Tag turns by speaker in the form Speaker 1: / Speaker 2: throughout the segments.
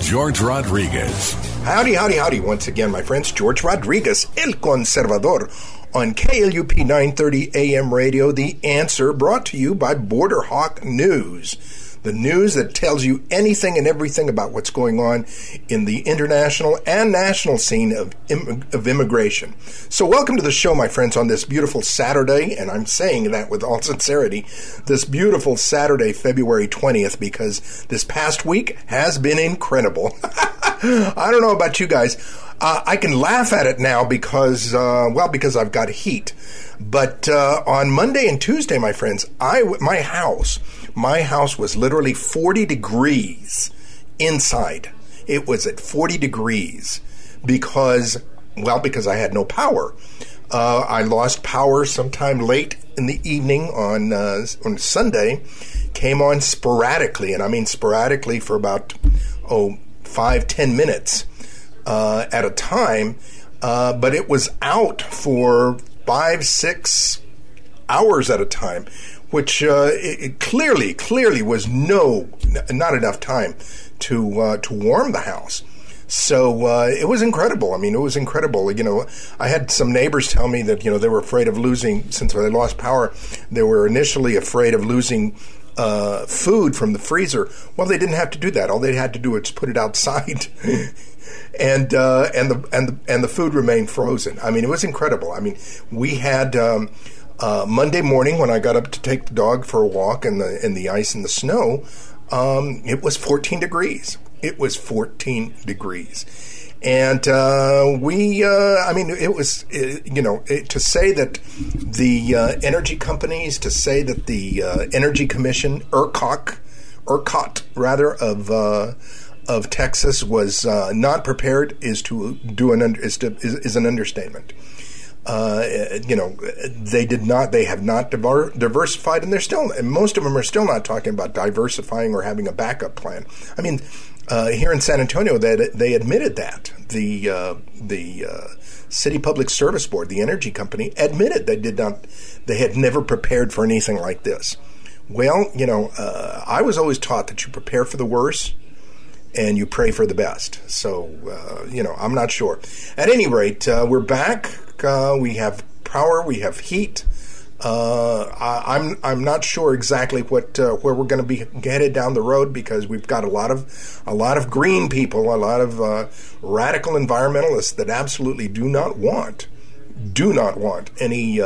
Speaker 1: George Rodriguez.
Speaker 2: Howdy, howdy, howdy. Once again, my friends, George Rodriguez, El Conservador, on KLUP 930 AM radio, The Answer, brought to you by Border Hawk News the news that tells you anything and everything about what's going on in the international and national scene of, Im- of immigration. So, welcome to the show, my friends, on this beautiful Saturday, and I'm saying that with all sincerity, this beautiful Saturday, February 20th, because this past week has been incredible. I don't know about you guys. Uh, I can laugh at it now because, uh, well, because I've got heat. But uh, on Monday and Tuesday, my friends, I my house my house was literally 40 degrees inside. It was at 40 degrees because, well, because I had no power. Uh, I lost power sometime late in the evening on uh, on Sunday. Came on sporadically, and I mean sporadically for about oh five ten minutes uh, at a time. Uh, but it was out for five six hours at a time, which uh, it, it clearly, clearly was no, not enough time to uh, to warm the house. So uh, it was incredible. I mean, it was incredible. You know, I had some neighbors tell me that you know they were afraid of losing since they lost power. They were initially afraid of losing uh, food from the freezer. Well, they didn't have to do that. All they had to do was put it outside, and uh, and the and the and the food remained frozen. I mean, it was incredible. I mean, we had. Um, uh, Monday morning, when I got up to take the dog for a walk in the in the ice and the snow, um, it was 14 degrees. It was 14 degrees, and uh, we. Uh, I mean, it was uh, you know it, to say that the uh, energy companies, to say that the uh, Energy Commission, ERCOT, ERCOT rather of of Texas was not prepared is to do an is, to, is, is an understatement uh, you know, they did not, they have not diver- diversified, and they're still, and most of them are still not talking about diversifying or having a backup plan. I mean, uh, here in San Antonio, they, they admitted that the uh, the uh, City Public Service Board, the energy company, admitted they did not, they had never prepared for anything like this. Well, you know, uh, I was always taught that you prepare for the worst and you pray for the best. So, uh, you know, I'm not sure. At any rate, uh, we're back. Uh, we have power. We have heat. Uh, I, am I'm, I'm not sure exactly what uh, where we're going to be headed down the road because we've got a lot of a lot of green people, a lot of uh, radical environmentalists that absolutely do not want do not want any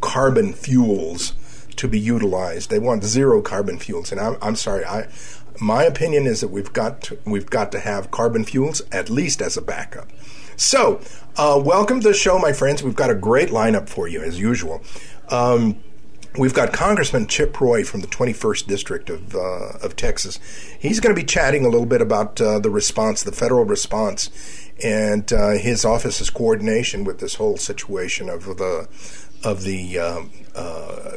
Speaker 2: carbon fuels to be utilized. They want zero carbon fuels, and I'm, I'm sorry. I my opinion is that we've got to, we've got to have carbon fuels at least as a backup. So, uh, welcome to the show, my friends. We've got a great lineup for you as usual. Um, We've got Congressman Chip Roy from the 21st District of uh, of Texas. He's going to be chatting a little bit about uh, the response, the federal response, and uh, his office's coordination with this whole situation of the of the um, uh,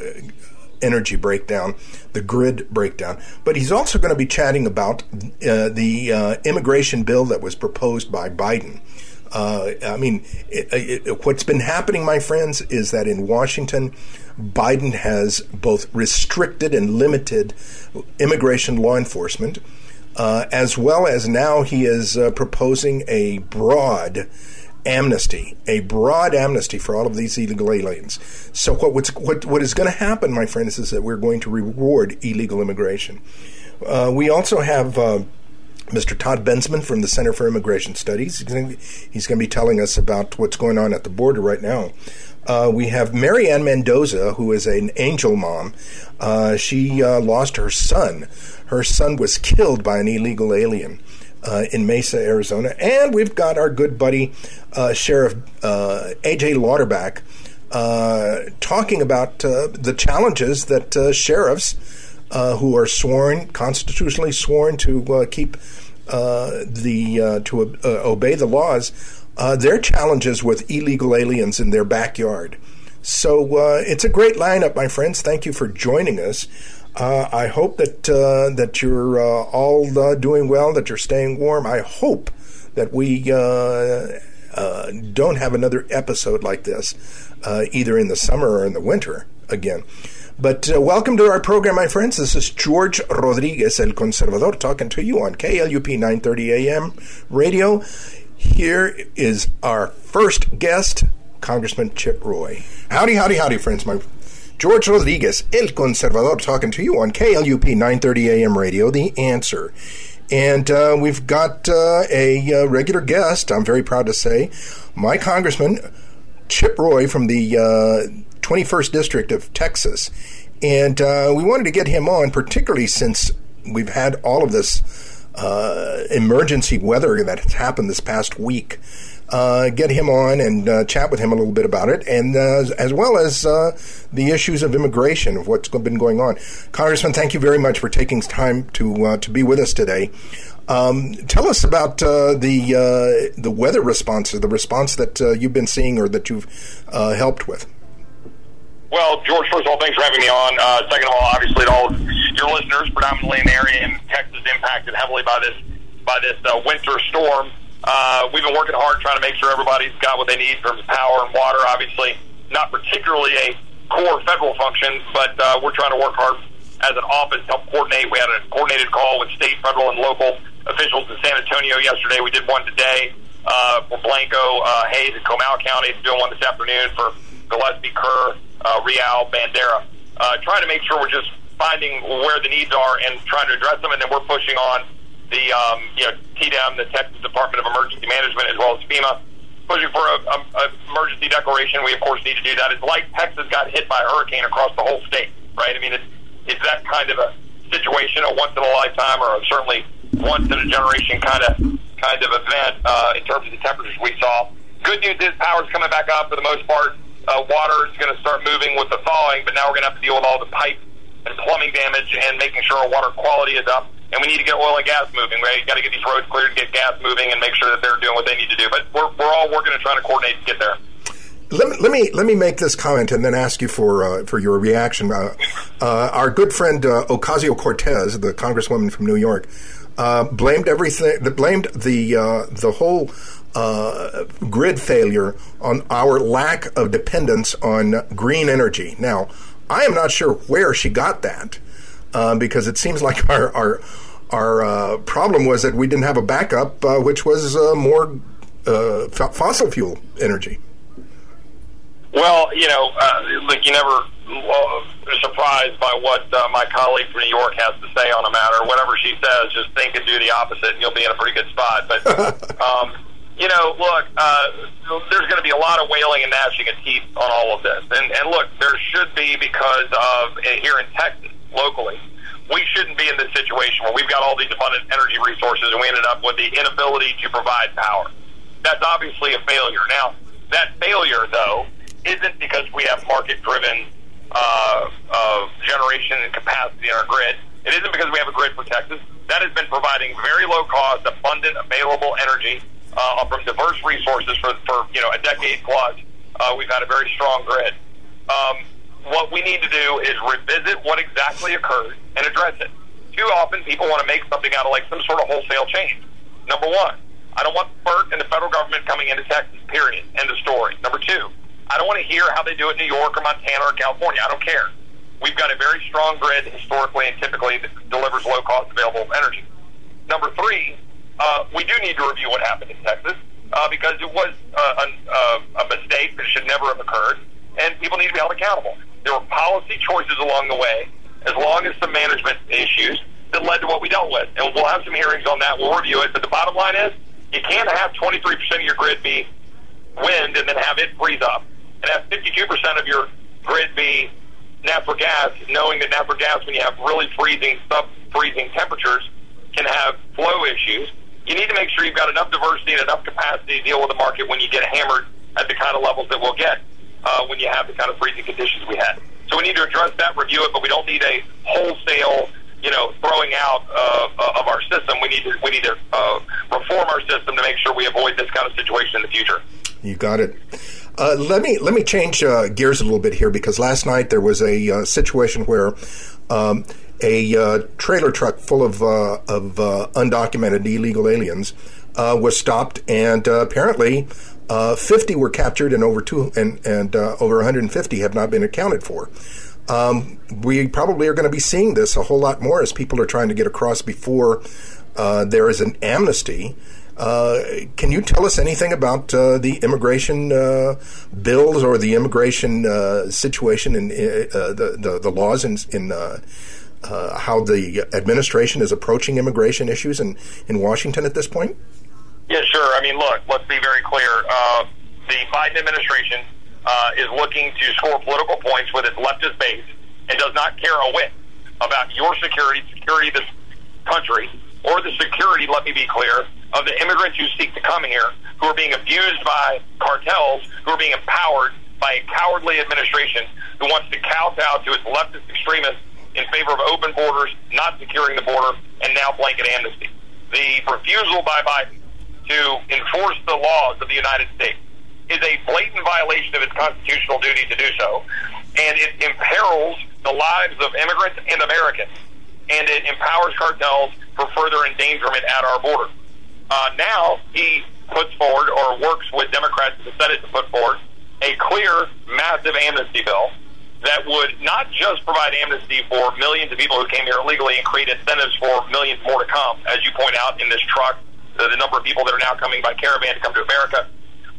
Speaker 2: energy breakdown, the grid breakdown. But he's also going to be chatting about uh, the uh, immigration bill that was proposed by Biden. Uh, I mean, it, it, what's been happening, my friends, is that in Washington, Biden has both restricted and limited immigration law enforcement, uh, as well as now he is uh, proposing a broad amnesty, a broad amnesty for all of these illegal aliens. So what what what is going to happen, my friends, is that we're going to reward illegal immigration. Uh, we also have. Mr. Todd Bensman from the Center for Immigration Studies. He's going to be telling us about what's going on at the border right now. Uh, we have Marianne Mendoza, who is an angel mom. Uh, she uh, lost her son. Her son was killed by an illegal alien uh, in Mesa, Arizona. And we've got our good buddy, uh, Sheriff uh, A.J. Louderback, uh, talking about the challenges that sheriffs who are sworn, constitutionally sworn to keep uh, the uh, to uh, obey the laws, uh, their challenges with illegal aliens in their backyard. So uh, it's a great lineup, my friends. Thank you for joining us. I hope that that you're all doing well, that you're staying warm. I hope that we don't have another episode like this, either in the summer or in the winter again. But uh, welcome to our program, my friends. This is George Rodriguez, El Conservador, talking to you on KLUP 930 AM radio. Here is our first guest, Congressman Chip Roy. Howdy, howdy, howdy, friends. My George Rodriguez, El Conservador, talking to you on KLUP 930 AM radio, The Answer. And uh, we've got uh, a uh, regular guest, I'm very proud to say, my Congressman, Chip Roy from the uh, 21st District of Texas. And uh, we wanted to get him on, particularly since we've had all of this uh, emergency weather that has happened this past week. Uh, get him on and uh, chat with him a little bit about it, and uh, as well as uh, the issues of immigration, of what's been going on. Congressman, thank you very much for taking time to uh, to be with us today. Um, tell us about the the weather response, or the response that you've been seeing, or that you've helped with.
Speaker 3: Well, George, first of all, thanks for having me on. Uh, second of all, obviously, to all your listeners, predominantly in area in Texas, impacted heavily by this by this uh, winter storm. Uh, we've been working hard trying to make sure everybody's got what they need from power and water. Obviously, not particularly a core federal function, but uh, we're trying to work hard as an office to help coordinate. We had a coordinated call with state, federal, and local officials in San Antonio yesterday. We did one today uh, for Blanco, uh, Hays, and Comal County. Doing one this afternoon for Gillespie, Kerr, uh, Real, Bandera, uh, trying to make sure we're just finding where the needs are and trying to address them, and then we're pushing on the um, you know TDEM, the Texas Department of Emergency Management, as well as FEMA, pushing for a, a, a emergency declaration. We of course need to do that. It's like Texas got hit by a hurricane across the whole state, right? I mean, it's, it's that kind of a situation, a once in a lifetime, or certainly once in a generation kind of kind of event uh, in terms of the temperatures we saw. Good news is power's coming back up for the most part. Uh, water is going to start moving with the thawing, but now we're going to have to deal with all the pipe and plumbing damage and making sure our water quality is up. And we need to get oil and gas moving. We got to get these roads cleared, get gas moving, and make sure that they're doing what they need to do. But we're, we're all working and trying to coordinate to get there.
Speaker 2: Let me, let me let me make this comment and then ask you for uh, for your reaction. Uh, uh, our good friend uh, Ocasio Cortez, the congresswoman from New York, uh, blamed everything. Blamed the uh, the whole grid failure on our lack of dependence on green energy. Now, I am not sure where she got that uh, because it seems like our our, our uh, problem was that we didn't have a backup, uh, which was uh, more uh, f- fossil fuel energy.
Speaker 3: Well, you know, look, you never surprised by what my colleague from New York has to say on a matter. Whatever she says, just think and do the opposite, and you'll be in a pretty good spot. But um, you know, look, uh, there's going to be a lot of wailing and gnashing of teeth on all of this. And, and look, there should be because of uh, here in Texas, locally, we shouldn't be in this situation where we've got all these abundant energy resources and we ended up with the inability to provide power. That's obviously a failure. Now, that failure, though, isn't because we have market driven uh, uh, generation and capacity in our grid. It isn't because we have a grid for Texas. That has been providing very low cost, abundant, available energy uh, from diverse resources for, for you know a decade plus. Uh, we've had a very strong grid. Um, what we need to do is revisit what exactly occurred and address it. Too often, people want to make something out of like some sort of wholesale change. Number one, I don't want FERC and the federal government coming into Texas. Period. End of story. Number two, I don't want to hear how they do it in New York or Montana or California. I don't care. We've got a very strong grid historically and typically that delivers low cost available energy. Number three, uh, we do need to review what happened in Texas uh, because it was uh, a, a mistake that should never have occurred, and people need to be held accountable. There were policy choices along the way, as long as some management issues that led to what we dealt with. And we'll have some hearings on that. We'll review it. But the bottom line is, you can't have 23% of your grid be wind and then have it freeze up, and have 52% of your grid be natural gas, knowing that natural gas, when you have really freezing, sub-freezing temperatures, can have flow issues you need to make sure you've got enough diversity and enough capacity to deal with the market when you get hammered at the kind of levels that we'll get uh, when you have the kind of freezing conditions we had. So we need to address that, review it, but we don't need a wholesale you know, throwing out uh, of our system. We need to we need to uh, reform our system to make sure we avoid this kind of situation in the future.
Speaker 2: You got it. Uh, let me let me change uh, gears a little bit here because last night there was a uh, situation where um, a uh, trailer truck full of of undocumented illegal aliens was stopped, and apparently. 50 were captured and over two and, and over 150 have not been accounted for. Um, we probably are going to be seeing this a whole lot more as people are trying to get across before uh, there is an amnesty. Uh, can you tell us anything about uh, the immigration uh, bills or the immigration uh, situation and uh, the, the, the laws in, in how the administration is approaching immigration issues in, in Washington at this point?
Speaker 3: Yeah, sure. I mean, look, let's be very clear. the Biden administration uh, is looking to score political points with its leftist base and does not care a whit about your security, security of this country, or the security, let me be clear, of the immigrants who seek to come here, who are being abused by cartels, who are being empowered by a cowardly administration who wants to kowtow to its leftist extremists in favor of open borders, not securing the border, and now blanket amnesty. The refusal by Biden to enforce the laws of the United States is a blatant violation of its constitutional duty to do so, and it imperils the lives of immigrants and Americans, and it empowers cartels for further endangerment at our border. Uh, now he puts forward, or works with Democrats in the Senate to put forward, a clear, massive amnesty bill that would not just provide amnesty for millions of people who came here illegally and create incentives for millions more to come, as you point out in this truck, the, the number of people that are now coming by caravan to come to America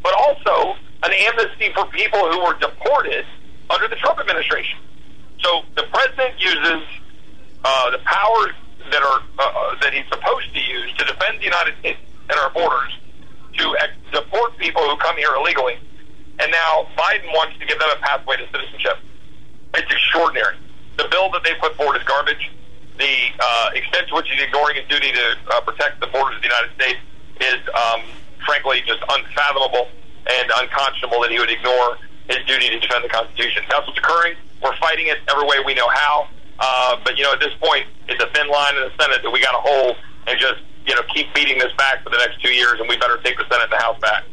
Speaker 3: but also an amnesty for people who were deported under the Trump administration. So the president uses uh, the powers that are uh, uh, that he's supposed to use to defend the United States and our borders to ex- deport people who come here illegally, and now Biden wants to give them a pathway to citizenship. It's extraordinary. The bill that they put forward is garbage. The uh, extent to which he's ignoring his duty to uh, protect the borders of the United States is um, frankly just unfathomable and unconscionable that he would ignore his duty to defend the Constitution. That's what's occurring. We're fighting it every way we know how. Uh, but you know, at this point, it's a thin line in the Senate that we got to hold and just you know keep beating this back for the next two years, and we better take the Senate and the House back.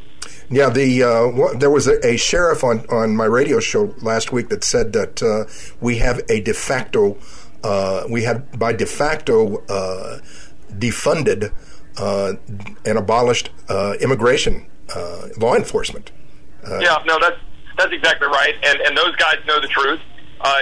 Speaker 2: Yeah, the uh, there was a, a, sheriff on, on my radio show last week that said that uh, we have a de facto, uh, we have by de facto uh, defunded uh, and abolished uh, immigration uh, law enforcement.
Speaker 3: yeah, no, that's that's exactly right, and and those guys know the truth.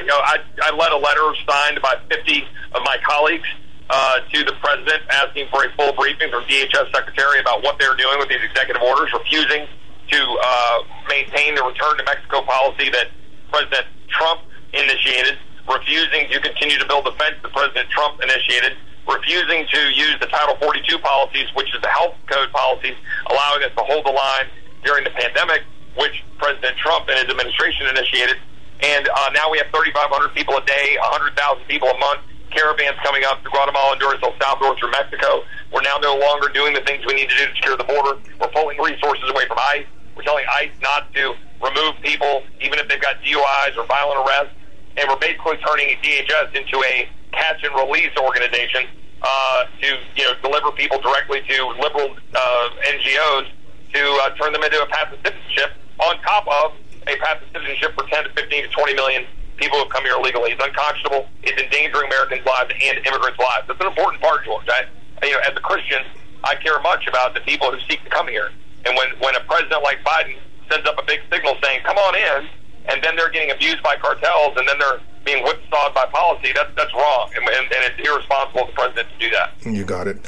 Speaker 3: you know, I I led a letter signed by 50 of my colleagues uh, to the president asking for a full briefing from DHS secretary about what they're doing with these executive orders, refusing to uh, maintain the return to Mexico policy that President Trump initiated, refusing to continue to build the fence that President Trump initiated, refusing to use the Title 42 policies, which is the health code policies, allowing us to hold the line during the pandemic, which President Trump and his administration initiated. And uh, now we have 3,500 people a day, 100,000 people a month, caravans coming up to Guatemala, Honduras, El Salvador, through Mexico. We're now no longer doing the things we need to do to secure the border. We're pulling resources away from ICE. We're telling ICE not to remove people, even if they've got DUIs or violent arrests. And we're basically turning DHS into a catch and release organization uh, to you know deliver people directly to liberal uh, NGOs to uh, turn them into a path to citizenship on top of a path to citizenship for 10 to 15 to 20 million people who come here illegally. It's unconscionable. It's endangering Americans' lives and immigrants' lives. That's an important part, George. I, you know, as a Christian, I care much about the people who seek to come here. And when, when a president like Biden sends up a big signal saying, come on in, and then they're getting abused by cartels, and then they're being whipsawed by policy, that's, that's wrong. And, and, and it's irresponsible of the president to do that.
Speaker 2: You got it.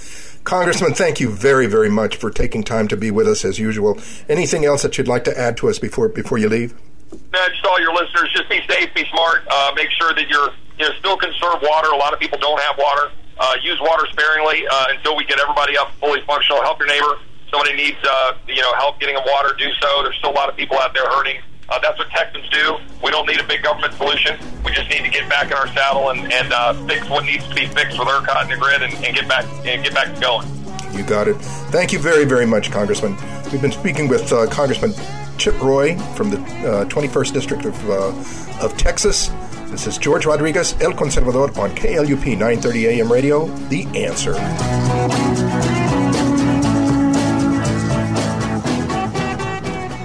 Speaker 2: Congressman, thank you very, very much for taking time to be with us as usual. Anything else that you'd like to add to us before before you leave?
Speaker 3: No, just all your listeners, just be safe, be smart, uh, make sure that you're you know still conserve water. A lot of people don't have water. Uh, use water sparingly uh, until we get everybody up fully functional. Help your neighbor. Somebody needs uh, you know help getting them water. Do so. There's still a lot of people out there hurting. Uh, that's what Texans do. We don't need a big government solution. We just need to get back in our saddle and, and uh, fix what needs to be fixed with ERCOT and the grid and, and get back and get back going.
Speaker 2: You got it. Thank you very, very much, Congressman. We've been speaking with uh, Congressman Chip Roy from the 21st uh, District of, uh, of Texas. This is George Rodriguez, El Conservador, on KLUP 930 AM radio, The Answer.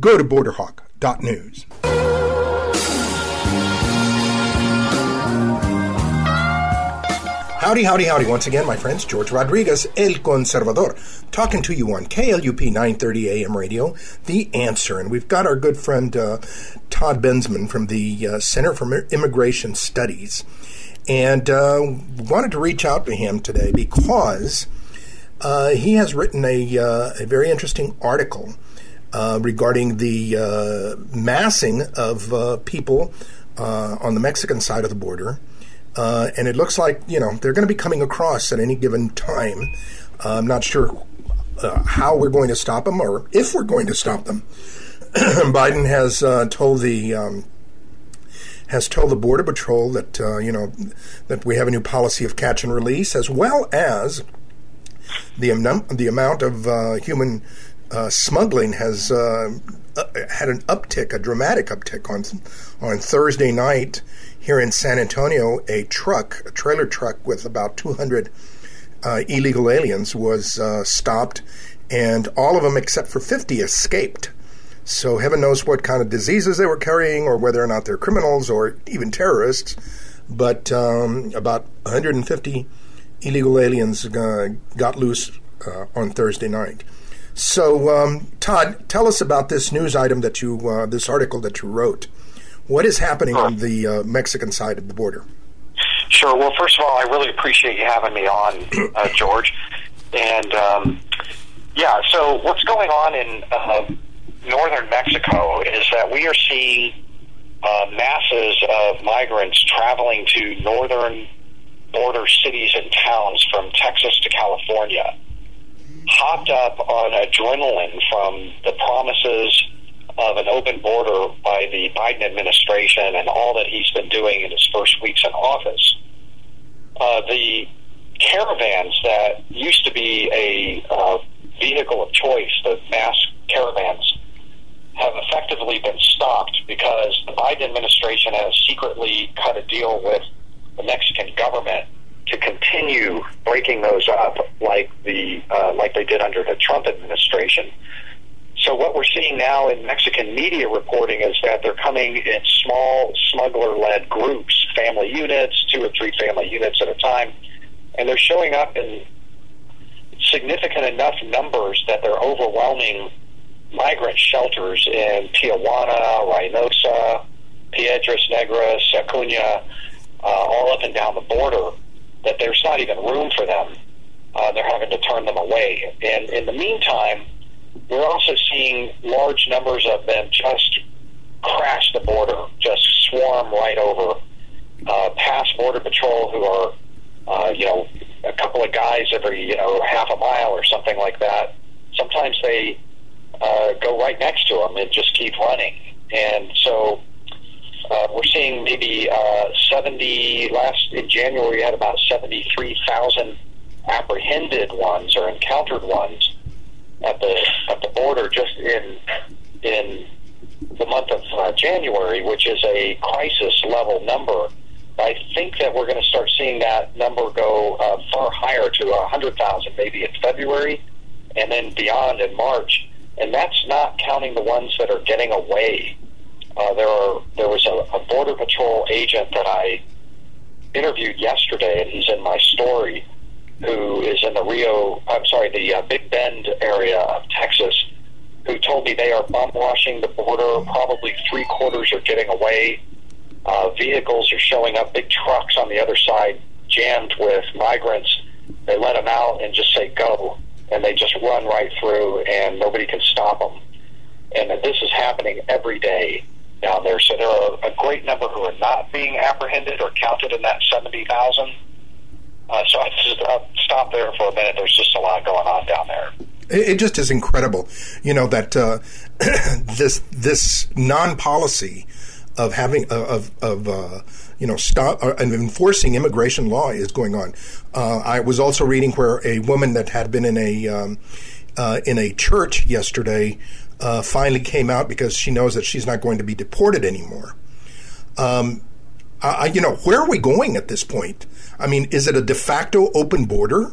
Speaker 2: Go to borderhawk.news. Howdy, howdy, howdy. Once again, my friends, George Rodriguez, El Conservador, talking to you on KLUP 930 AM radio, The Answer. And we've got our good friend uh, Todd Bensman from the uh, Center for Immigration Studies. And uh, wanted to reach out to him today because uh, he has written a, uh, a very interesting article uh, regarding the massing of people on the Mexican side of the border uh, and it looks like, you know, they're going to be coming across at any given time. Uh, I'm not sure uh, how we're going to stop them or if we're going to stop them. Biden has uh, told the um, has told the Border Patrol that uh, you know that we have a new policy of catch and release, as well as the um, the amount of uh, human smuggling has had an uptick, a dramatic uptick on on Thursday night here in San Antonio, a truck, a trailer truck with about 200 uh, illegal aliens, was uh, stopped, and all of them except for 50 escaped. So heaven knows what kind of diseases they were carrying, or whether or not they're criminals or even terrorists. But um, about 150 illegal aliens uh, got loose uh, on Thursday night. So, um, Todd, tell us about this news item that you, uh, this article that you wrote. What is happening on the uh, Mexican side of the border?
Speaker 4: Sure. Well, first of all, I really appreciate you having me on, uh, George. And um, yeah, so what's going on in uh, northern Mexico is that we are seeing uh, masses of migrants traveling to northern border cities and towns from Texas to California, hopped up on adrenaline from the promises of an open border by the Biden administration and all that he's been doing in his first weeks in office. Uh, the caravans that used to be a uh, vehicle of choice, the mass caravans, have effectively been stopped because the Biden administration has secretly cut a deal with the Mexican government continue breaking those up like the uh, like they did under the Trump administration. So what we're seeing now in Mexican media reporting is that they're coming in small smuggler-led groups, family units, two or three family units at a time, and they're showing up in significant enough numbers that they're overwhelming migrant shelters in Tijuana, Reynosa, Piedras Negras, Acuna, uh, all up and down the border, that there's not even room for them. Uh, they're having to turn them away. And in the meantime, we're also seeing large numbers of them just crash the border, just swarm right over, uh, past Border Patrol who are, uh, you know, a couple of guys every, you know, half a mile or something like that. Sometimes they uh, go right next to them and just keep running. And so uh, we're seeing maybe uh, 70, last in January, we had about 73,000 apprehended ones or encountered ones at the at the border just in in the month of uh, January, which is a crisis level number. I think that we're going to start seeing that number go uh, far higher to a hundred thousand, maybe in February, and then beyond in March. And that's not counting the ones that are getting away. Uh, there are there was a, a border patrol agent that I interviewed yesterday, and he's in my story who is in the Rio, I'm sorry, the uh, Big Bend area of Texas, who told me they are bum washing the border. Probably three quarters are getting away. Uh, vehicles are showing up, big trucks on the other side jammed with migrants. They let them out and just say go, and they just run right through, and nobody can stop them. And that this is happening every day. Down there. So there are a great number who are not being apprehended or counted in that 70,000. Uh, so I just I'll stop there for a minute. There's just a lot going on down there.
Speaker 2: It, it just is incredible, you know, that uh, this this non policy of having of of uh, you know stop uh, enforcing immigration law is going on. Uh, I was also reading where a woman that had been in a um, uh, in a church yesterday uh, finally came out because she knows that she's not going to be deported anymore. Um, I, you know, where are we going at this point? I mean, is it a de facto open border?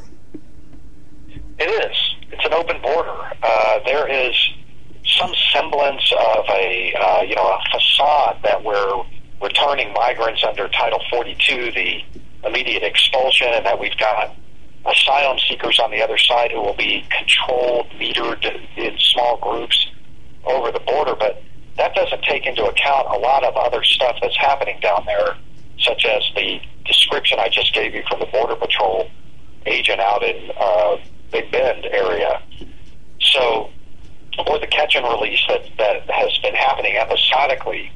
Speaker 4: It is. It's an open border. Uh, there is some semblance of a uh, you know a facade that we're returning migrants under Title 42, the immediate expulsion, and that we've got asylum seekers on the other side who will be controlled, metered in small groups over the border. But that doesn't take into account a lot of other stuff that's happening down there, such as the description I just gave you from the Border Patrol agent out in uh, Big Bend area. So, or the catch and release that, that has been happening episodically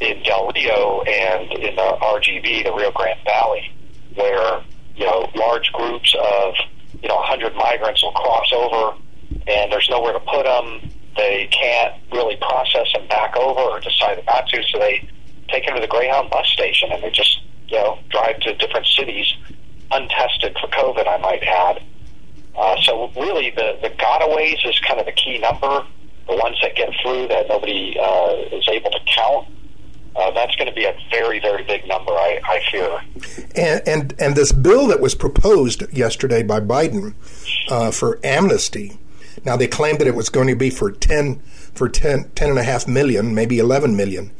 Speaker 4: in Del Rio and in the RGV, the Rio Grande Valley, where you know large groups of you know 100 migrants will cross over, and there's nowhere to put them. They can't really process them back over, or decide not to, so they take them to the Greyhound bus station, and they just you know drive to different cities, untested for COVID, I might add. Uh, so really, the the gotaways is kind of the key number. The ones that get through that nobody uh, is able to count uh, that's going to be a very, very big number, I, I fear.
Speaker 2: And, and, and this bill that was proposed yesterday by Biden uh, for amnesty, now they claimed that it was going to be for 10, for 10, 10 and a half million, maybe 11 million,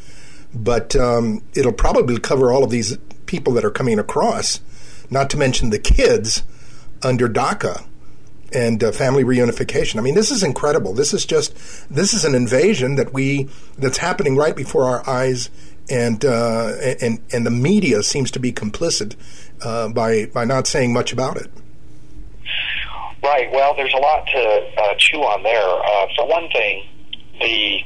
Speaker 2: but um, it'll probably cover all of these people that are coming across, not to mention the kids under DACA and uh, family reunification. I mean, this is incredible. This is just this is an invasion that we that's happening right before our eyes, and uh, and and the media seems to be complicit uh, by by not saying much about it.
Speaker 4: Right. Well, there's a lot to uh, chew on there. Uh, for one thing, the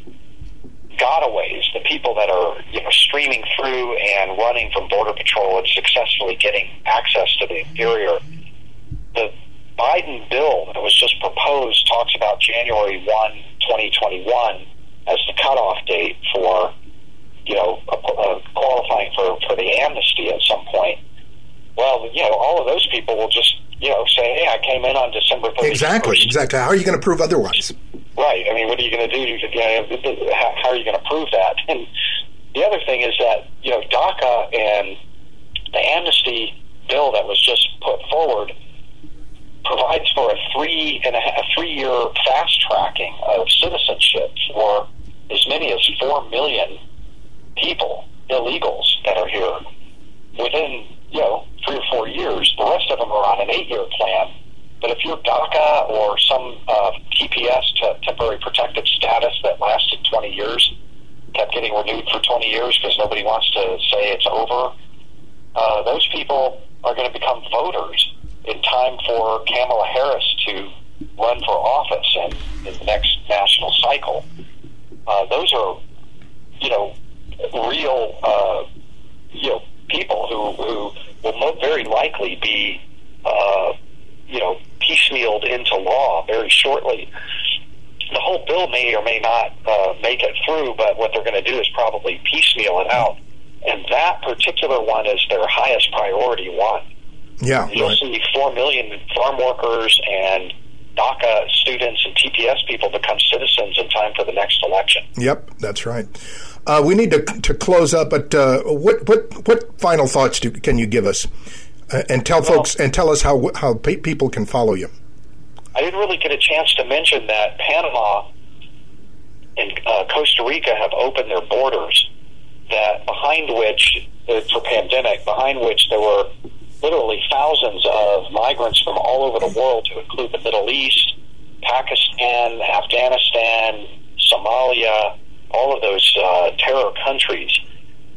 Speaker 4: gotaways, the people that are you know streaming through and running from Border Patrol and successfully getting access to the interior. The Biden bill that was just proposed talks about January 1, 2021 as the cutoff date for, you know, uh, qualifying for, for the amnesty at some point. Well, you know, all of those people will just, you know, say, hey, I came in on December 31st.
Speaker 2: Exactly, exactly. How are you going to prove otherwise?
Speaker 4: Right. I mean, what are you going to do? You know, how are you going to prove that? And the other thing is that, you know, DACA and the amnesty bill that was just put forward – provides for a three and a, a three year fast tracking of citizenship for as many as four million people, illegals that are here within you know three or four years. The rest of them are on an eight year plan. But if you're DACA or some uh, TPS, to temporary protected status that lasted 20 years, kept getting renewed for 20 years because nobody wants to say it's over, uh, those people are going to become voters in time for Kamala Harris to run for office in, in the next national cycle. Uh, those are, you know, real, uh, you know, people who, who will very likely be, uh, you know, piecemealed into law very shortly. The whole bill may or may not uh, make it through, but what they're going to do is probably piecemeal it out. And that particular one is their highest priority one.
Speaker 2: Yeah,
Speaker 4: you'll
Speaker 2: right.
Speaker 4: see four million farm workers and DACA students and TPS people become citizens in time for the next election.
Speaker 2: Yep, that's right. Uh, we need to to close up, but uh, what what what final thoughts do, can you give us, uh, and tell well, folks and tell us how how pe- people can follow you.
Speaker 4: I didn't really get a chance to mention that Panama and uh, Costa Rica have opened their borders. That behind which, uh, for pandemic, behind which there were literally thousands of migrants from all over the world, to include the Middle East, Pakistan, Afghanistan, Somalia, all of those uh, terror countries.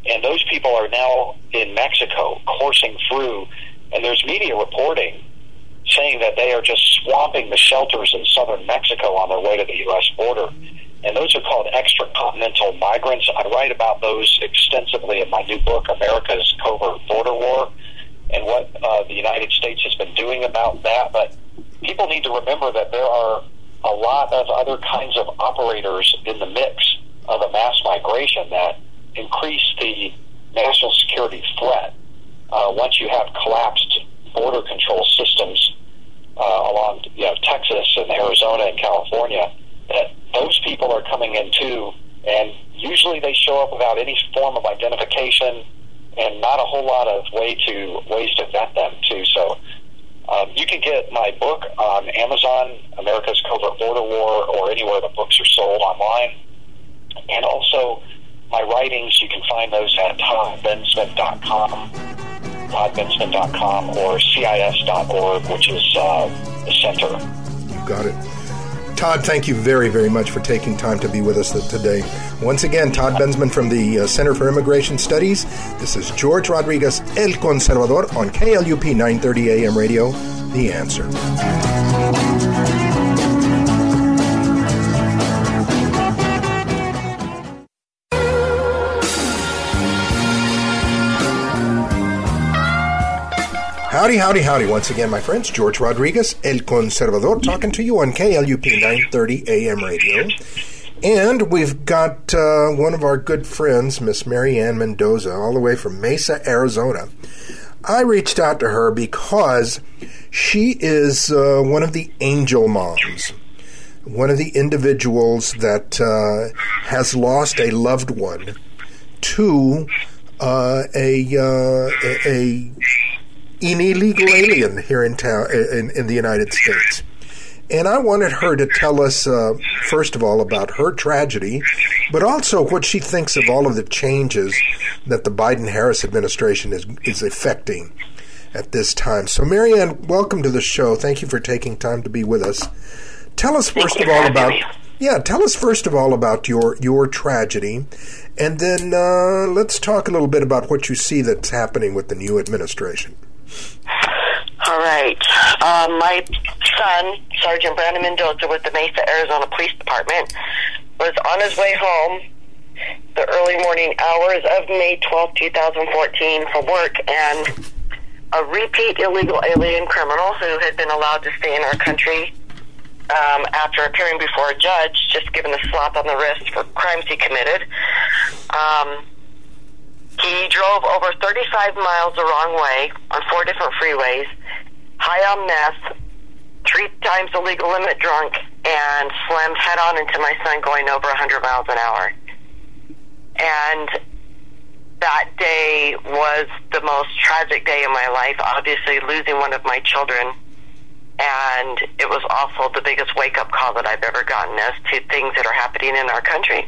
Speaker 4: And those people are now in Mexico coursing through, and there's media reporting saying that they are just swamping the shelters in southern Mexico on their way to the U.S. border. and those are called extracontinental migrants. I write about those extensively in my new book, America's Covert Border War, and what uh, the United States has been doing about that. But people need to remember that there are a lot of other kinds of operators in the mix of a mass migration that increase the national security threat. Uh, once you have collapsed border control systems uh, along you know, Texas and Arizona and California, that those people are coming in too, and usually they show up without any form of identification and not a whole lot of way to ways to vet them too. So um, you can get my book on Amazon, America's Covert Border War, or anywhere the books are sold online. And also, my writings, you can find those at toddbensman.com, toddbensman.com, or CIS.org, which is uh, the center.
Speaker 2: You got it. Todd, thank you very, very much for taking time to be with us today. Once again, Todd Bensman from the uh, Center for Immigration Studies. This is George Rodriguez, El Conservador, on KLUP 930 AM radio. The answer. Howdy, howdy, howdy. Once again, my friends, George Rodriguez, El Conservador, talking to you on KLUP 930 AM radio. And we've got uh, one of our good friends, Miss Marianne Mendoza, all the way from Mesa, Arizona. I reached out to her because she is uh, one of the angel moms, one of the individuals that uh, has lost a loved one to uh, a, uh, a, a an illegal alien here in town in, in the United States. And I wanted her to tell us, uh, first of all, about her tragedy, but also what she thinks of all of the changes that the Biden Harris administration is, is effecting at this time. So, Marianne, welcome to the show. Thank you for taking time to be with us. Tell us, first of all, about. Yeah, tell us first of all about your your tragedy, and then uh, let's talk a little bit about what you see that's happening with the new administration.
Speaker 5: All right. Um, my son, Sergeant Brandon Mendoza with the Mesa, Arizona Police Department, was on his way home the early morning hours of May 12, 2014 from work, and a repeat illegal alien criminal who had been allowed to stay in our country um, after appearing before a judge, just given a slap on the wrist for crimes he committed. Um, he drove over 35 miles the wrong way on four different freeways, high on meth, three times the legal limit drunk, and slammed head on into my son going over 100 miles an hour. And that day was the most tragic day of my life, obviously losing one of my children. And it was also the biggest wake up call that I've ever gotten as to things that are happening in our country.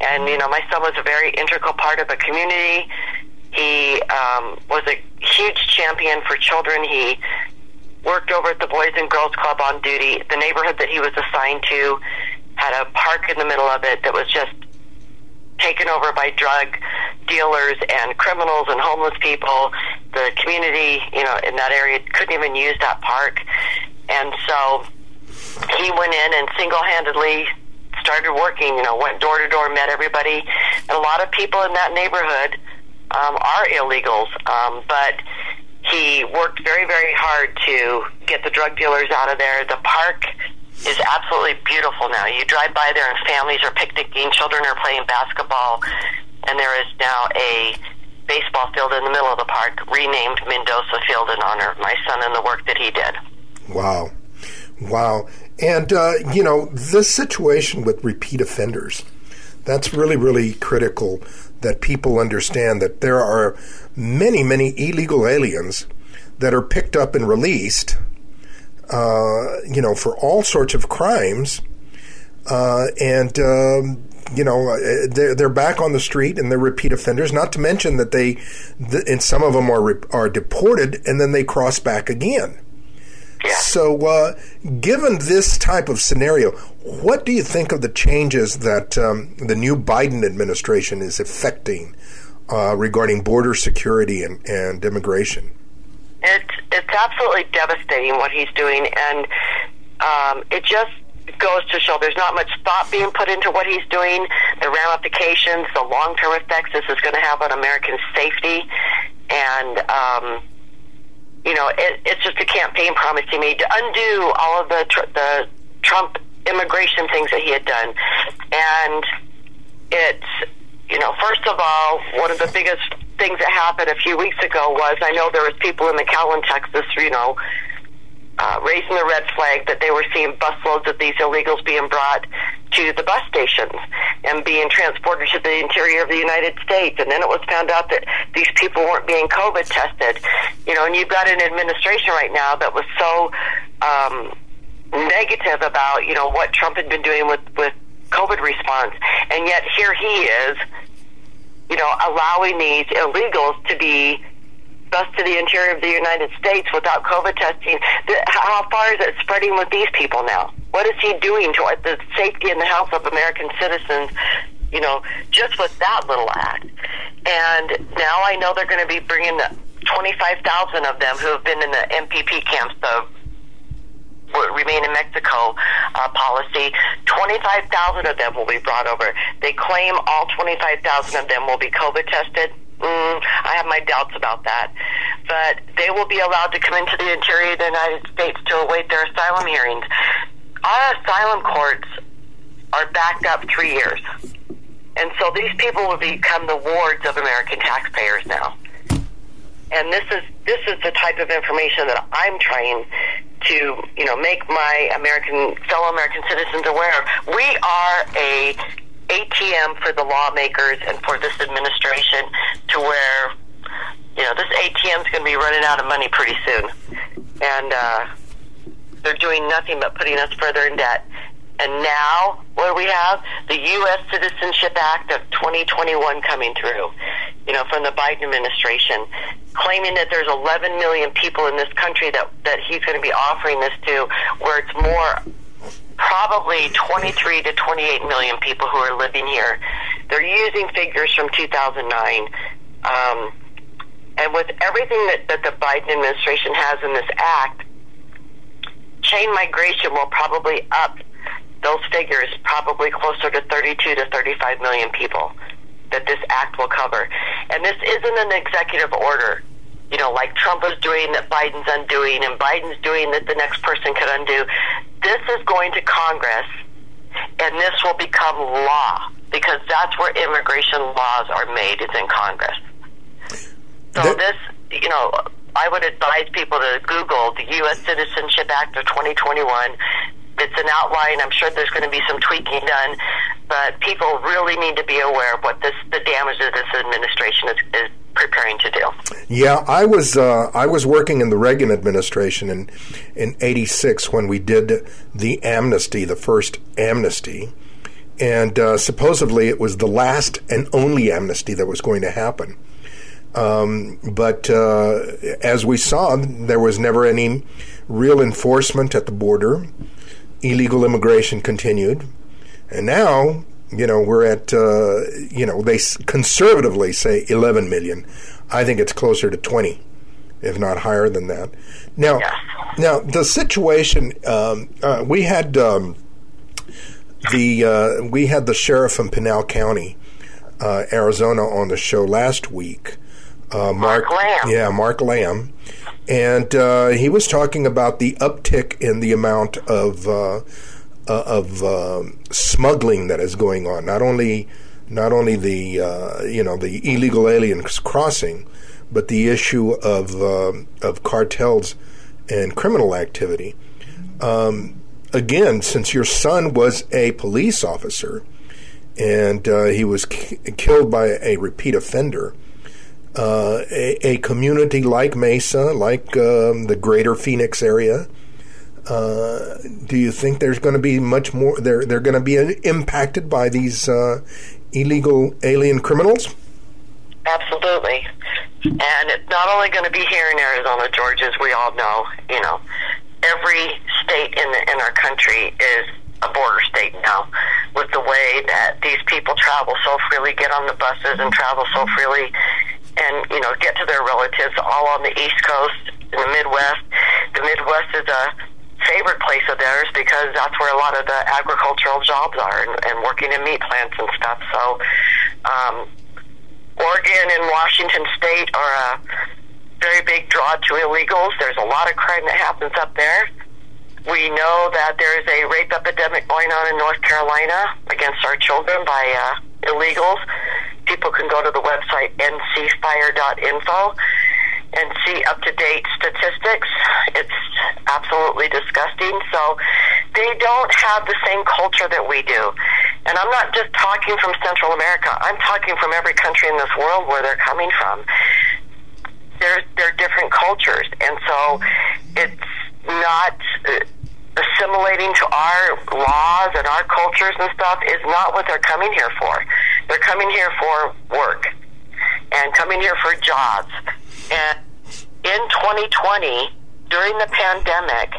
Speaker 5: And, you know, my son was a very integral part of the community. He um, was a huge champion for children. He worked over at the Boys and Girls Club on duty. The neighborhood that he was assigned to had a park in the middle of it that was just taken over by drug dealers and criminals and homeless people. The community, you know, in that area couldn't even use that park. And so he went in and single handedly started working, you know, went door to door, met everybody. And a lot of people in that neighborhood um, are illegals, um, but he worked very, very hard to get the drug dealers out of there. The park is absolutely beautiful now. You drive by there and families are picnicking, children are playing basketball, and there is now a baseball field in the middle of the park renamed Mendoza Field in honor of my son and the work that he did.
Speaker 2: Wow. Wow. And, uh, you know, this situation with repeat offenders, that's really, really critical that people understand that there are many, many illegal aliens that are picked up and released, uh, you know, for all sorts of crimes. Uh, and, um, you know, uh, they're, back on the street and they're repeat offenders. Not to mention that they, and some of them are are deported and then they cross back again. So, uh, given this type of scenario, what do you think of the changes that um, the new Biden administration is effecting uh, regarding border security and, and immigration?
Speaker 5: It's it's absolutely devastating what he's doing, and um, it just goes to show there's not much thought being put into what he's doing, the ramifications, the long term effects this is going to have on American safety, and um, you know, it, it's just a campaign promise he made to undo all of the tr- the Trump immigration things that he had done, and it's you know, first of all, one of the biggest things that happened a few weeks ago was I know there was people in McAllen, Texas, you know, uh, raising the red flag that they were seeing busloads of these illegals being brought to the bus stations and being transported to the interior of the United States. And then it was found out that these people weren't being COVID tested. You know, and you've got an administration right now that was so um, negative about, you know, what Trump had been doing with, with COVID response. And yet here he is, you know, allowing these illegals to be bus to the interior of the United States without COVID testing. How far is it spreading with these people now? What is he doing to the safety and the health of American citizens? You know, just with that little act. And now I know they're going to be bringing 25,000 of them who have been in the MPP camps, the remain in Mexico uh, policy. 25,000 of them will be brought over. They claim all 25,000 of them will be COVID tested. Mm, I have my doubts about that. But they will be allowed to come into the interior of the United States to await their asylum hearings. Our asylum courts are backed up three years. And so these people will become the wards of American taxpayers now. And this is this is the type of information that I'm trying to, you know, make my American fellow American citizens aware of. We are a ATM for the lawmakers and for this administration to where, you know, this ATM is going to be running out of money pretty soon. And uh, they're doing nothing but putting us further in debt. And now, what do we have? The U.S. Citizenship Act of 2021 coming through, you know, from the Biden administration, claiming that there's 11 million people in this country that, that he's going to be offering this to, where it's more probably 23 to 28 million people who are living here. They're using figures from 2009. Um, and with everything that, that the Biden administration has in this act, chain migration will probably up those figures probably closer to 32 to 35 million people that this act will cover. And this isn't an executive order you know, like Trump was doing that Biden's undoing and Biden's doing that the next person could undo. This is going to Congress and this will become law because that's where immigration laws are made is in Congress. So that, this, you know, I would advise people to Google the U.S. Citizenship Act of 2021. It's an outline. I'm sure there's going to be some tweaking done, but people really need to be aware of what this, the damage that this administration is, is preparing to do.
Speaker 2: Yeah, I was uh, I was working in the Reagan administration in in '86 when we did the amnesty, the first amnesty, and uh, supposedly it was the last and only amnesty that was going to happen. Um, but uh, as we saw, there was never any real enforcement at the border. Illegal immigration continued, and now you know, we're at, uh, you know, they conservatively say 11 million. I think it's closer to 20, if not higher than that. Now, yeah. now the situation um, uh, we had um, the uh, we had the sheriff from Pinal County, uh, Arizona, on the show last week.
Speaker 5: Uh, Mark, Mark Lamb.
Speaker 2: Yeah, Mark Lamb. And uh, he was talking about the uptick in the amount of uh, of uh, smuggling that is going on. Not only not only the uh, you know the illegal aliens crossing, but the issue of uh, of cartels and criminal activity. Um, again, since your son was a police officer and uh, he was killed by a repeat offender. Uh, a, a, community like Mesa, like um, the greater Phoenix area, uh, do you think there's going to be much more? They're they're going to be impacted by these uh, illegal alien criminals.
Speaker 5: Absolutely, and it's not only going to be here in Arizona, George, as we all know. You know, every state in the, in our country is a border state now, with the way that these people travel so freely, get on the buses and travel so freely, and you know get to their relatives all on the East Coast, in the Midwest. The Midwest is a favorite place of theirs because that's where a lot of the agricultural jobs are and, and working in meat plants and stuff. So, um, Oregon and Washington State are a very big draw to illegals. There's a lot of crime that happens up there. We know that there is a rape epidemic going on in North Carolina against our children by uh, illegals. People can go to the website ncfire.info and see up to date statistics. It's absolutely disgusting. So they don't have the same culture that we do. And I'm not just talking from Central America, I'm talking from every country in this world where they're coming from. They're, they're different cultures. And so it's not. Uh, assimilating to our laws and our cultures and stuff is not what they're coming here for. They're coming here for work and coming here for jobs. And in 2020, during the pandemic,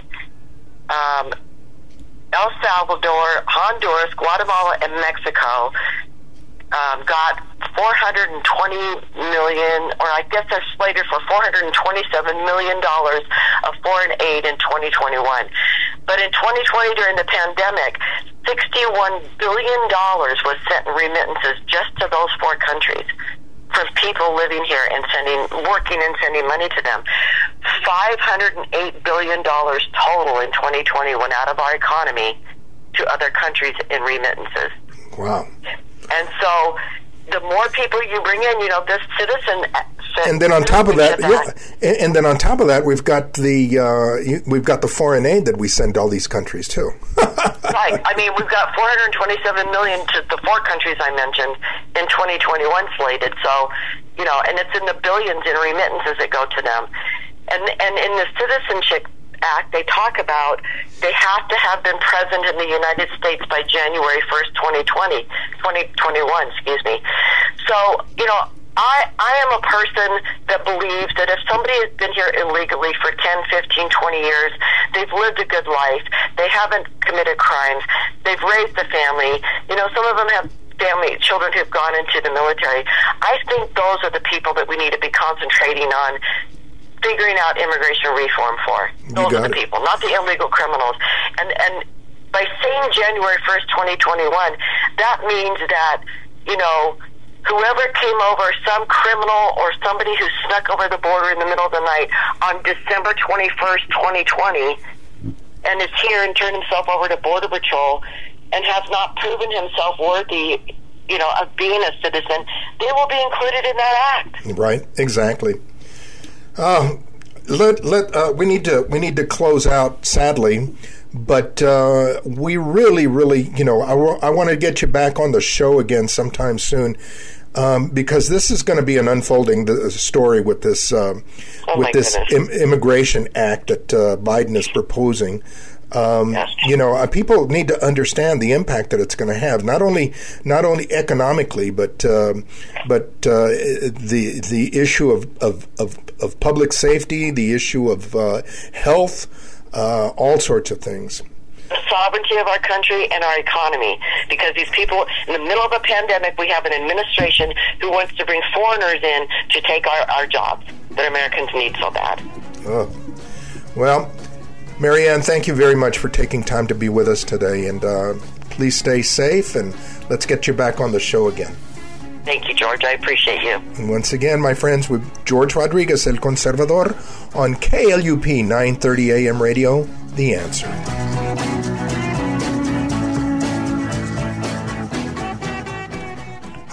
Speaker 5: um, El Salvador, Honduras, Guatemala, and Mexico um, got 420 million, or I guess they're slated for 427 million dollars of foreign aid in 2021. But in 2020, during the pandemic, 61 billion dollars was sent in remittances just to those four countries from people living here and sending, working and sending money to them. $508 billion total in 2020 went out of our economy to other countries in remittances.
Speaker 2: Wow.
Speaker 5: And so the more people you bring in, you know, this citizen.
Speaker 2: And then on top of that, yeah, and, then on top of that, we've got the uh, we've got the foreign aid that we send to all these countries too.
Speaker 5: right. I mean, we've got 427 million to the four countries I mentioned in 2021 slated. So, you know, and it's in the billions in remittances that go to them. And and in the citizenship Act, they talk about they have to have been present in the United States by January 1st, 2020, 2021, excuse me. So, you know, I, I am a person that believes that if somebody has been here illegally for 10, 15, 20 years, they've lived a good life, they haven't committed crimes, they've raised a family, you know, some of them have family, children who've gone into the military. I think those are the people that we need to be concentrating on figuring out immigration reform for. Those are the it. people, not the illegal criminals. And and by saying January first, twenty twenty one, that means that you know whoever came over, some criminal or somebody who snuck over the border in the middle of the night on December twenty first, twenty twenty, and is here and turned himself over to Border Patrol and has not proven himself worthy you know, of being a citizen, they will be included in that act.
Speaker 2: Right, exactly. Uh, let let uh, we need to we need to close out sadly, but uh, we really really you know I, w- I want to get you back on the show again sometime soon. Um, because this is going to be an unfolding story with this uh,
Speaker 5: oh
Speaker 2: with this Im- immigration act that uh, Biden is proposing. Um, yes. You know, uh, people need to understand the impact that it's going to have, not only not only economically, but um, but uh, the the issue of, of, of, of, public safety, the issue of uh, health, uh, all sorts of things.
Speaker 5: The sovereignty of our country and our economy, because these people, in the middle of a pandemic, we have an administration who wants to bring foreigners in to take our, our jobs that Americans need so bad.
Speaker 2: Oh. Well, Mary Ann, thank you very much for taking time to be with us today, and uh, please stay safe, and let's get you back on the show again.
Speaker 5: Thank you, George. I appreciate you.
Speaker 2: And once again, my friends, with George Rodriguez, El Conservador, on KLUP 930 AM radio, The Answer.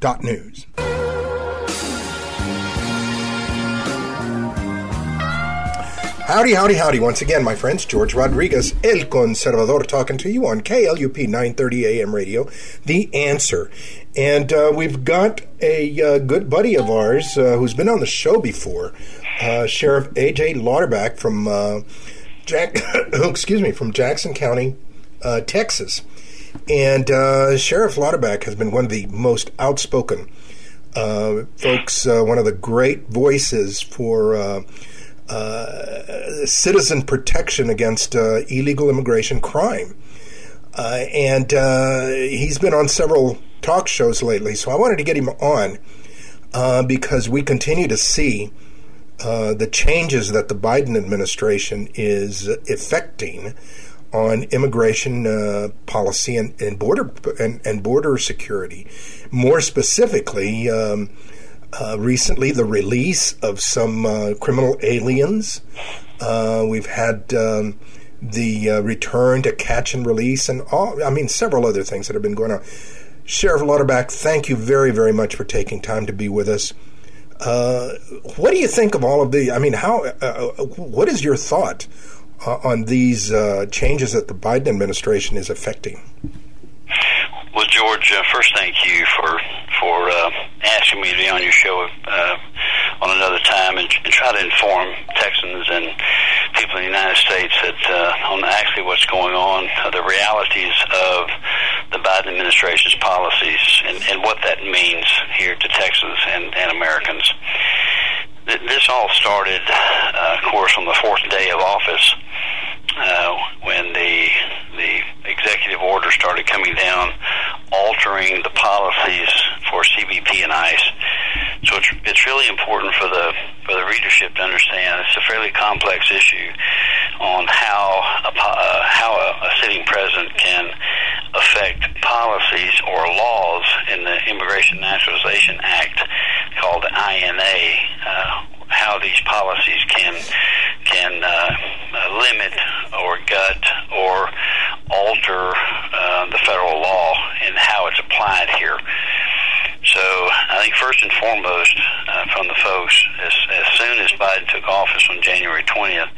Speaker 2: borderhawk.news. Howdy, howdy, howdy. Once again, my friends, George Rodriguez, El Conservador, talking to you on KLUP 930 AM radio, The Answer. And uh, we've got a uh, good buddy of ours uh, who's been on the show before, uh, Sheriff A.J. Louderback from uh, Jack, excuse me, from Jackson County, uh, Texas, and uh, Sheriff Louderback has been one of the most outspoken uh, folks, uh, one of the great voices for uh, uh, citizen protection against illegal immigration crime. and he's been on several talk shows lately, so I wanted to get him on because we continue to see uh, the changes that the Biden administration is effecting on immigration uh, policy and, and border and, and, border security. More specifically, um, uh, recently the release of some uh, criminal aliens. Uh, we've had um, the return to catch and release, and all. I mean, several other things that have been going on. Sheriff Louderback, thank you very, very much for taking time to be with us. Uh, what do you think of all of the? I mean, how? Uh, uh, what is your thought uh, on these uh, changes that the Biden administration is affecting?
Speaker 6: Well, George, uh, first, thank you for for asking me to be on your show on another time and, and, try to inform Texans and people in the United States that on actually what's going on, the realities of the Biden administration's policies and, and what that means here to Texans and, and Americans. This all started, uh, of course, on the fourth day of office uh, when the the executive order started coming down, altering the policies for CBP and ICE. So it's, it's really important for the for the readership to understand it's a fairly complex issue on how a, uh, how a, a sitting president can affect policies or laws in the Immigration Naturalization Act called the INA. Uh, how these policies can can uh, limit or gut or alter uh, the federal law and how it's applied here. So I think first and foremost, uh, from the folks, as, as soon as Biden took office on January 20th,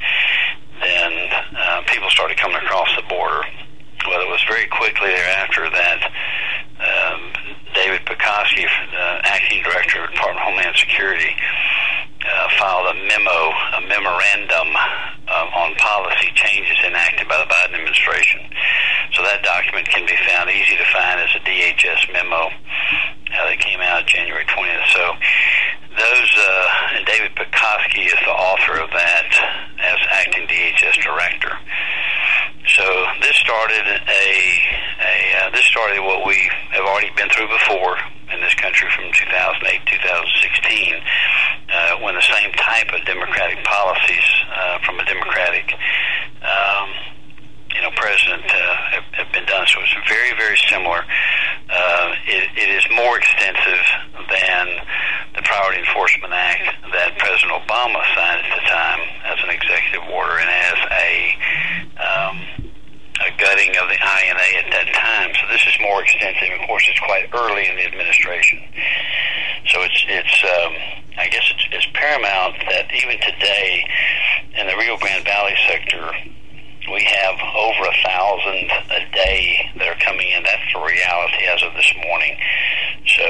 Speaker 6: then uh, people started coming across the border. Well, it was very quickly thereafter that um, David Pekoske, uh, acting director of Department of Homeland Security, uh, filed a memo, a memorandum uh, on policy changes enacted by the Biden administration. So that document can be found easy to find as a DHS memo uh, that came out January 20th. So those, uh, and David Pekoske is the author of that as acting DHS director. So this started a, a uh, this started what we have already been through before in this country from 2008 2016 uh, when the same type of democratic policies uh, from a democratic um, you know president uh, have, have been done. So it's very very similar. Uh, it, it is more extensive than the Priority Enforcement Act that President Obama signed at the time as an executive order and as a um, a gutting of the INA at that time. So this is more extensive. Of course, it's quite early in the administration. So it's it's um, I guess it's, it's paramount that even today in the Rio Grande Valley sector, we have over a thousand a day that are coming in. That's the reality as of this morning. So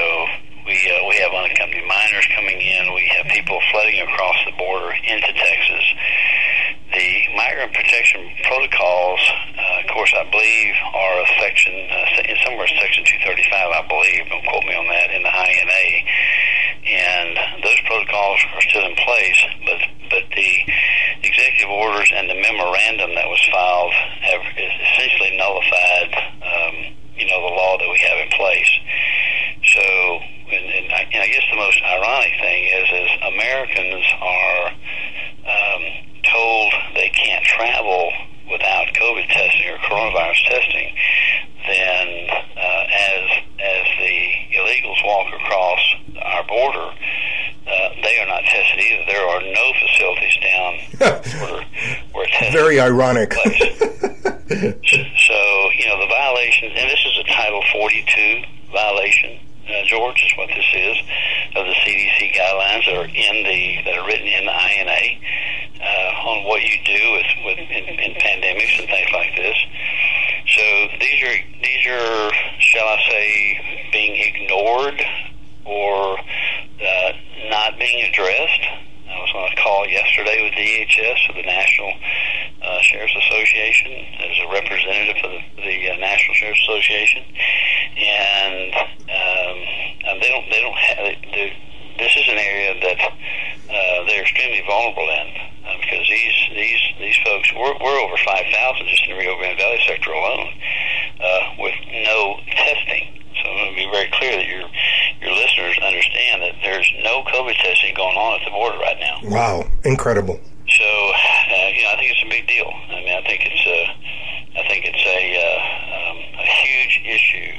Speaker 6: we uh, we have unaccompanied minors coming in. We have people flooding across the border into Texas. The migrant protection protocols, uh, of course, I believe are a section, uh, somewhere section 235, I believe. Don't quote me on that in the INA. And those protocols are still in place, but but the executive orders and the memorandum that was filed have essentially nullified, um, you know, the law that we have in place. So, and, and, I, and I guess the most ironic thing is, is Americans are um, told they can't travel without COVID testing or coronavirus testing, then uh, as as the illegals walk across our border, uh, they are not tested either. There are no facilities down border where testing
Speaker 2: very ironic.
Speaker 6: so, so you know the violations, and this is a Title 42 violation uh, George, is what this is, of the CDC guidelines that are in the that are written in the INA uh, on what you do with, with in, in pandemics and things like this. So these are these are, shall I say, being ignored or uh, not being addressed. I was on a call yesterday with DHS, with the National uh, Sheriff's Association as a representative for the, the uh, National Sheriff's Association, and um, and they don't they don't have they, this is an area that uh, they're extremely vulnerable in uh, because these these these folks we're, we're over five thousand just in the Rio Grande Valley sector alone uh, with no testing. So I'm going to be very clear that your your listeners understand that there's no COVID testing going on at the border right now.
Speaker 2: Wow, incredible.
Speaker 6: So uh, you know, I think it's a big deal. I mean, I think it's a, I think it's a, uh, um, a huge issue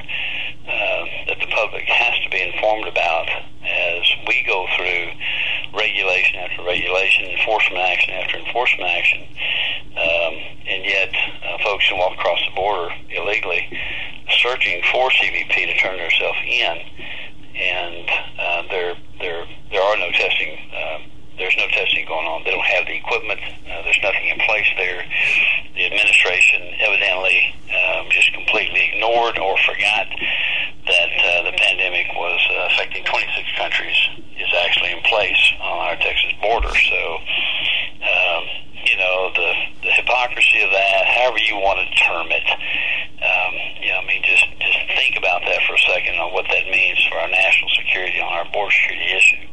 Speaker 6: uh, that the public has to be informed about as we go through regulation after regulation, enforcement action after enforcement action, um, and yet uh, folks can walk across the border illegally, searching for CBP to turn themselves in, and uh, there there there are no testing. Uh, there's no testing going on. They don't have the equipment. Uh, there's nothing in place there. The administration evidently um, just completely ignored or forgot that uh, the pandemic was uh, affecting 26 countries is actually in place on our Texas border. So, um, you know, the, the hypocrisy of that, however you want to term it, um, you know, I mean, just, just think about that for a second on what that means for our national security on our border security issue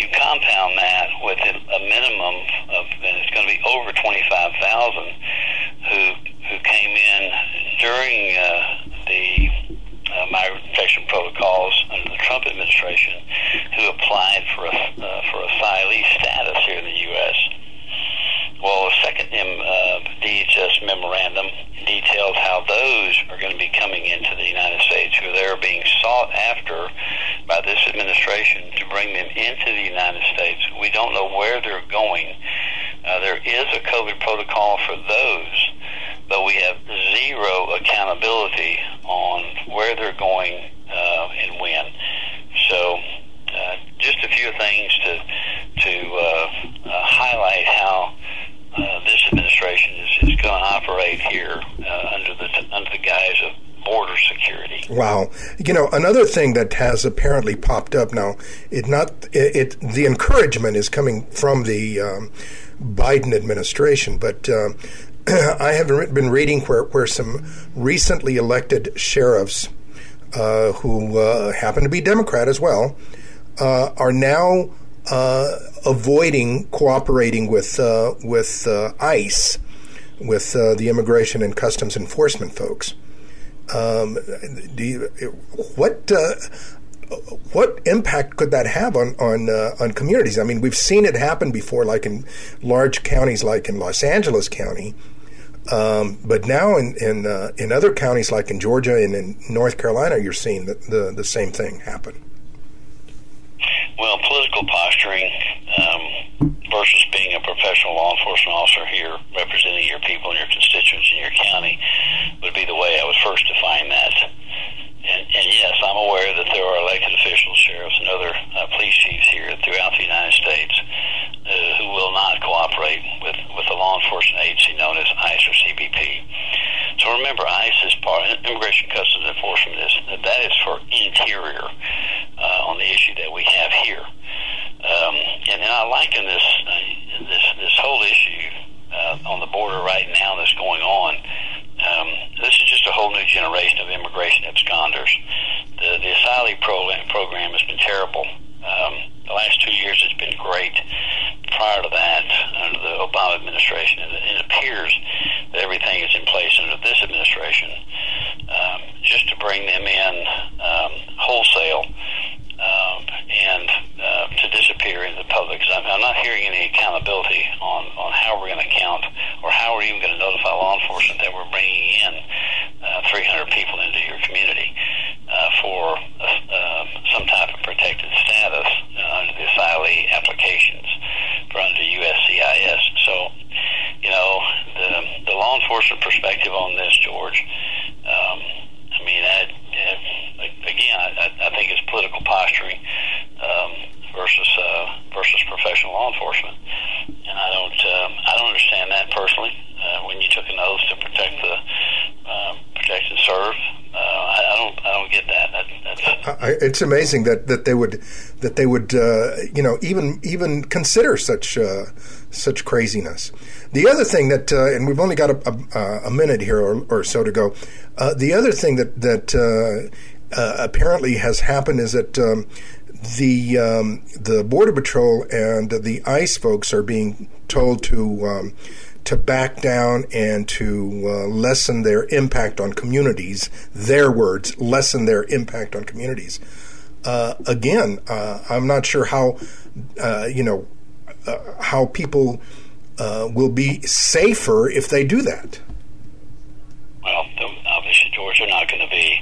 Speaker 6: you compound that with a minimum of, and it's going to be over 25,000 who who came in during uh, the uh, migrant protection protocols under the Trump administration, who applied for a uh, for asylee status here in the U.S. Well, the second uh, DHS memorandum details how those are going to be coming into the United States, who they're being sought after by this administration to bring them into the United States. We don't know where they're going. Uh, there is a COVID protocol for those, but we have zero accountability on where they're going uh, and when. So, uh, just a few things to to uh, uh, highlight how uh, this administration is, is going to operate here uh, under the under the guise of border security.
Speaker 2: Wow. You know, another thing that has apparently popped up now, it not it, it the encouragement is coming from the um, Biden administration, but uh, I have been reading where where some recently elected sheriffs uh, who uh, happen to be Democrat as well uh, are now uh, avoiding cooperating with uh, with ICE, with the Immigration and Customs Enforcement folks. Um, do you, what uh, what impact could that have on on uh, on communities? I mean, we've seen it happen before, like in large counties, like in Los Angeles County, um, but now in in, uh, in other counties, like in Georgia and in North Carolina, you're seeing the, the, the same thing happen.
Speaker 6: Well, political posturing um, versus being a professional law enforcement officer here, representing your people and your constituents in your county, would be the way I would first define that. And, and yes, I'm aware that there are elected officials, sheriffs, and other uh, police chiefs here throughout the United States uh, who will not cooperate with, with the law enforcement agency known as ICE or CBP. So remember, ICE is part, of Immigration Customs Enforcement is, that is for interior uh, on the issue that we have here. Um, and, and I liken this, uh, this, this whole issue uh, on the border right now that's going on um, this is just a whole new generation of immigration absconders. The, the asylee program, program has been terrible. Um, the last two years has been great. Prior to that, under the Obama administration, and it appears that everything is in place under this administration, um, just to bring them in um, wholesale um, and uh, to disappear in the public. I'm, I'm not hearing any accountability on, on how we're going to count or how we're even going to notify law enforcement that we're bringing in uh, 300 people into your community uh, for uh, uh, some type of protected status uh, under the asylee applications for under USCIS. So, you know, the, the law enforcement perspective on this, George, um, I mean, I, again, I, I think it's political posturing um, versus uh, versus professional law enforcement, and I don't um, I don't understand that personally. Uh, when you took an oath to protect the uh, protect and serve, uh, I, I don't I don't get that. that that's,
Speaker 2: I, it's amazing that, that they would that they would uh, you know even even consider such uh, such craziness. The other thing that uh, and we've only got a, a, a minute here or, or, so to go. Uh, the other thing that that uh, uh, apparently has happened is that. Um, the um, the border patrol and the ICE folks are being told to um, to back down and to uh, lessen their impact on communities. Their words, lessen their impact on communities. Uh, again, uh, I'm not sure how, uh, you know, uh, how people uh, will be safer if they do that.
Speaker 6: Well, obviously, George, they're not going to be.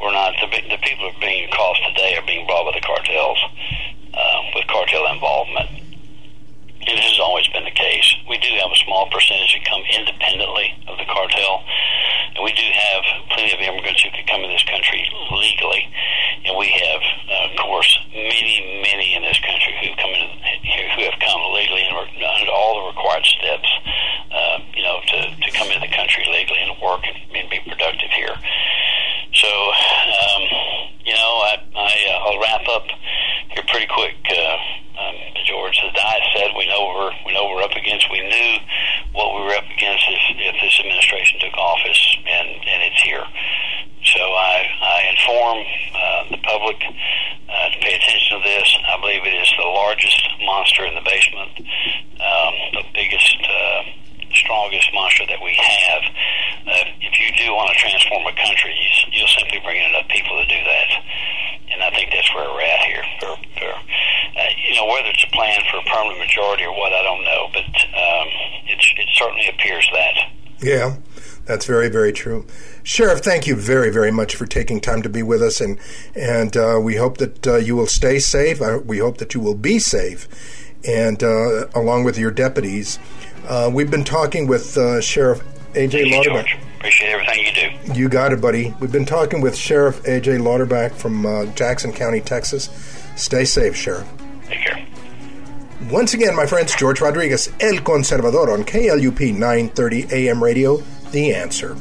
Speaker 6: We're not. The, the people are being cost today are being brought by the cartels with cartel involvement this has always been the case. We do have a small percentage that come independently of the cartel, and we do have plenty of immigrants who could come in this country legally, and we have, uh, of course, many, many in this country who come in here who have come legally and under all the required steps, uh, you know, to, to come into the country legally and work and, and be productive here. So, um, you know, I, I, uh, I'll wrap up here pretty quick. Uh, um, George, as Diet said, we know we're we know we're up against. We knew what we were up against if, if this administration took office, and and it's here. So I I inform uh, the public uh, to pay attention to this. I believe it is the largest monster in the basement, um, the biggest. Uh, strongest monster that we have. Uh, if you do want to transform a country, you, you'll simply bring in enough people to do that and I think that's where we're at here. For, for uh, you know, whether it's a plan for a permanent majority or what, I don't know, but um, it, it certainly appears that.
Speaker 2: Yeah, that's very, very true. Sheriff, thank you very, very much for taking time to be with us, and and uh, we hope that uh, you will stay safe. Uh, we hope that you will be safe, and uh, along with your deputies. Uh, we've been talking with Sheriff AJ
Speaker 6: Louderback. Appreciate everything you do.
Speaker 2: You got it, buddy. We've been talking with Sheriff AJ Louderback from uh, Jackson County, Texas. Stay safe, Sheriff.
Speaker 6: Take care.
Speaker 2: Once again, my friends, George Rodriguez, El Conservador on KLUP 930 AM radio, The Answer.